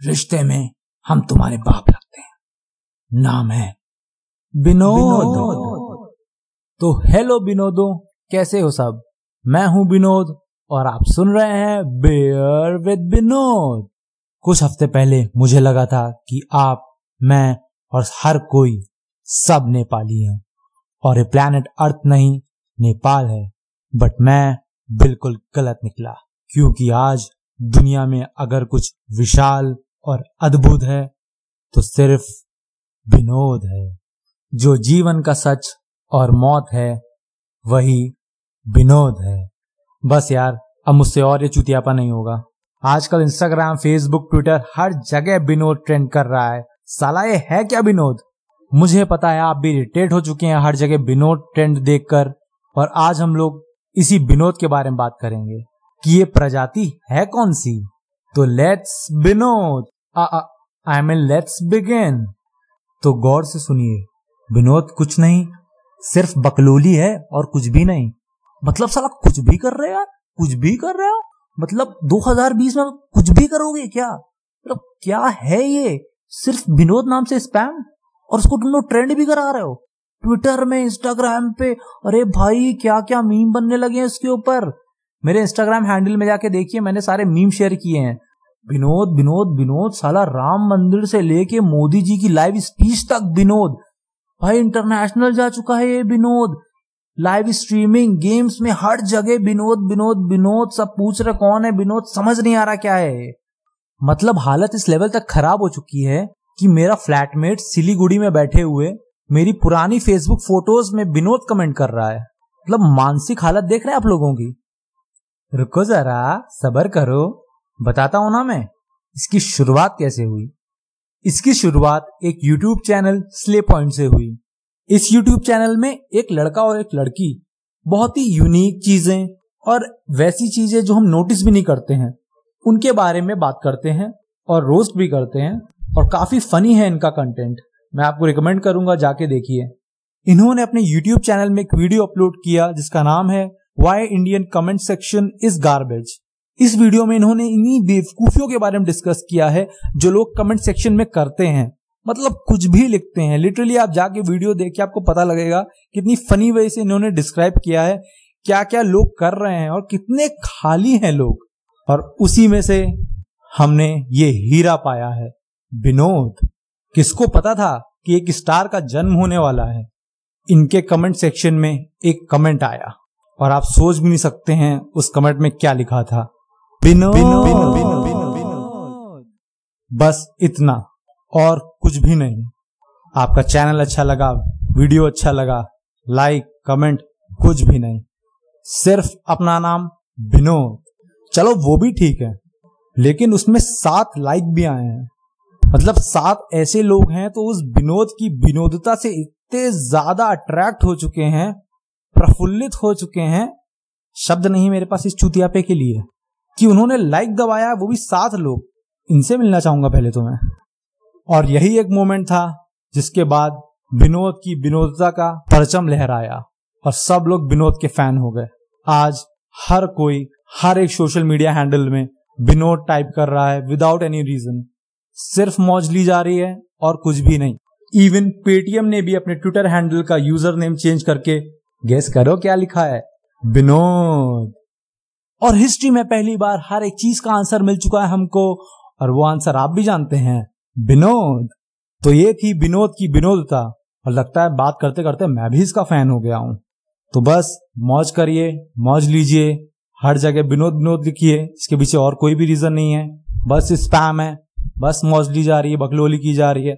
रिश्ते में हम तुम्हारे बाप लगते हैं। नाम है विनोद। तो हेलो विनोदो, कैसे हो सब? मैं हूँ विनोद और आप सुन रहे हैं बेयर विद विनोद कुछ हफ़्ते पहले मुझे लगा था कि आप, मैं और हर कोई सब नेपाली हैं और ये प्लैनेट अर्थ नहीं, नेपाल है। बट मैं बिल्कुल गलत निकला, क्योंकि आज दुनिया में अगर कुछ विशाल और अद्भुत है तो सिर्फ़ विनोद है। जो जीवन का सच और मौत है, वही विनोद है। बस यार, अब मुझसे और ये चुतियापा नहीं होगा। आजकल इंस्टाग्राम फेसबुक ट्विटर हर जगह विनोद ट्रेंड कर रहा है। साला ये है क्या विनोद? मुझे पता है आप भी इरिटेट हो चुके हैं हर जगह विनोद ट्रेंड देखकर, और आज हम लोग इसी विनोद के बारे में बात करेंगे कि ये प्रजाति है कौन सी? तो let's Vinod! I mean let's begin तो गौर से सुनिए, विनोद कुछ नहीं, सिर्फ़ बकलोली है और कुछ भी नहीं। मतलब साला कुछ भी कर रहे यार? कुछ भी कर रहे हो? मतलब 2020 में कुछ भी करोगे क्या? मतलब क्या है ये? सिर्फ़ विनोद नाम से स्पैम और उसको तुम लोग ट्रेंड भी करा रहे हो? ट्विटर में इंस्टाग्राम पे, अरे भाई क्या क्या मीम बनने लगे हैं इसके ऊपर? मेरे इंस्टाग्राम हैंडल में जाके देखिए, मैंने सारे मीम शेयर किए हैं। विनोद विनोद विनोद साला राम मंदिर से लेके मोदी जी की लाइव स्पीच तक विनोद भाई इंटरनेशनल जा चुका है ये विनोद लाइव स्ट्रीमिंग गेम्स में हर जगह विनोद विनोद विनोद सब पूछ रहे कौन है विनोद समझ नहीं आ रहा क्या है मतलब हालत इस लेवल तक खराब हो चुकी है कि मेरा फ्लैटमेट सिलीगुड़ी में बैठे हुए मेरी पुरानी फेसबुक फ़ोटोज़ में विनोद कमेंट कर रहा है। मतलब मानसिक हालत देख रहे हैं आप लोगों की। रुको जरा, सबर करो। बताता हूँ ना मैं, इसकी शुरुआत कैसे हुई? इसकी शुरुआत एक YouTube चैनल स्ले पॉइंट से हुई। इस YouTube चैनल में एक लड़का और एक लड़की बहुत ही यूनिक चीज़ें और वैसी चीज़ें जो हम नोटिस भी नहीं करते हैं। उनके बारे में बात करते हैं और रोस्ट भी करते हैं और काफ़ी फनी है इनका कंटेंट मैं आपको रिकमेंड करूँगा, जाके देखिए। इन्होंने अपने यूट्यूब चैनल में एक वीडियो अपलोड किया, जिसका नाम है why Indian comment section is garbage इस वीडियो में इन्होंने इन्हीं बेवकूफियों के बारे में डिस्कस किया है, जो लोग कमेंट सेक्शन में करते हैं। मतलब कुछ भी लिखते हैं। लिटरली आप जाके वीडियो देख के आपको पता लगेगा कितनी फनी वे से इन्होंने डिस्क्राइब किया है क्या क्या लोग कर रहे हैं और कितने खाली हैं लोग। और उसी में से हमने ये हीरा पाया है। विनोद, किसको पता था कि एक स्टार का जन्म होने वाला है? इनके कमेंट सेक्शन में एक कमेंट आया। और आप सोच भी नहीं सकते हैं उस कमेंट में क्या लिखा था। बस इतना और कुछ भी नहीं। आपका चैनल अच्छा लगा, वीडियो अच्छा लगा, लाइक, कमेंट, कुछ भी नहीं। सिर्फ़ अपना नाम विनोद चलो वो भी ठीक है, लेकिन उसमें सात लाइक भी आए हैं। मतलब सात ऐसे लोग हैं तो उस विनोद की विनोदता से इतने ज़्यादा अट्रैक्ट हो चुके हैं, प्रफुल्लित हो चुके हैं। शब्द नहीं मेरे पास इस चुतियापे के लिए। कि उन्होंने लाइक दबाया, वो भी सात लोग। इनसे मिलना चाहूँगा पहले तो मैं। और यही एक मोमेंट था, जिसके बाद विनोद की विनोदता का परचम लहराया और सब लोग विनोद के फ़ैन हो गए। आज हर कोई, हर एक सोशल मीडिया हैंडल में विनोद टाइप कर रहा है विदाउट एनी रीजन सिर्फ़ मौज ली जा रही है और कुछ भी नहीं। इवन पेटीएम ने भी अपने ट्विटर हैंडल का यूज़र नेम चेंज करके गेस करो क्या लिखा है? विनोद। और हिस्ट्री में पहली बार हर एक चीज़ का आंसर मिल चुका है हमको, और वो आंसर आप भी जानते हैं। विनोद। तो ये थी विनोद की विनोदता, और लगता है बात करते करते मैं भी इसका फ़ैन हो गया हूँ। तो बस, मौज करिए, मौज लीजिए, हर जगह विनोद विनोद लिखिए, इसके पीछे और कोई भी रीजन नहीं है। बस स्पैम है, बस मौज ली जा रही है, बकलोली की जा रही है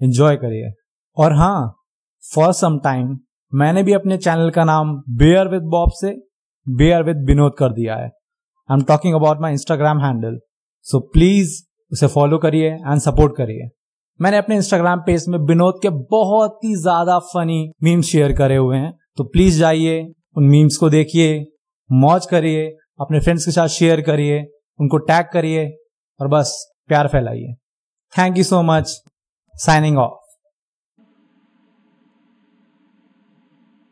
एंजॉय करिए। और हाँ फॉर सम टाइम मैंने भी अपने चैनल का नाम बेयर विद बॉब से बेयर विद विनोद कर दिया है। I am talking about my Instagram handle so please उसे फॉलो करिए एंड सपोर्ट करिए। मैंने अपने इंस्टाग्राम पेज में विनोद के बहुत ही ज़्यादा फनी मीम्स शेयर करे हुए हैं। तो प्लीज़ जाइए, उन मीम्स को देखिए, मौज करिए, अपने फ्रेंड्स के साथ शेयर करिए, उनको टैग करिए और बस प्यार फैलाइए। Thank you so much signing off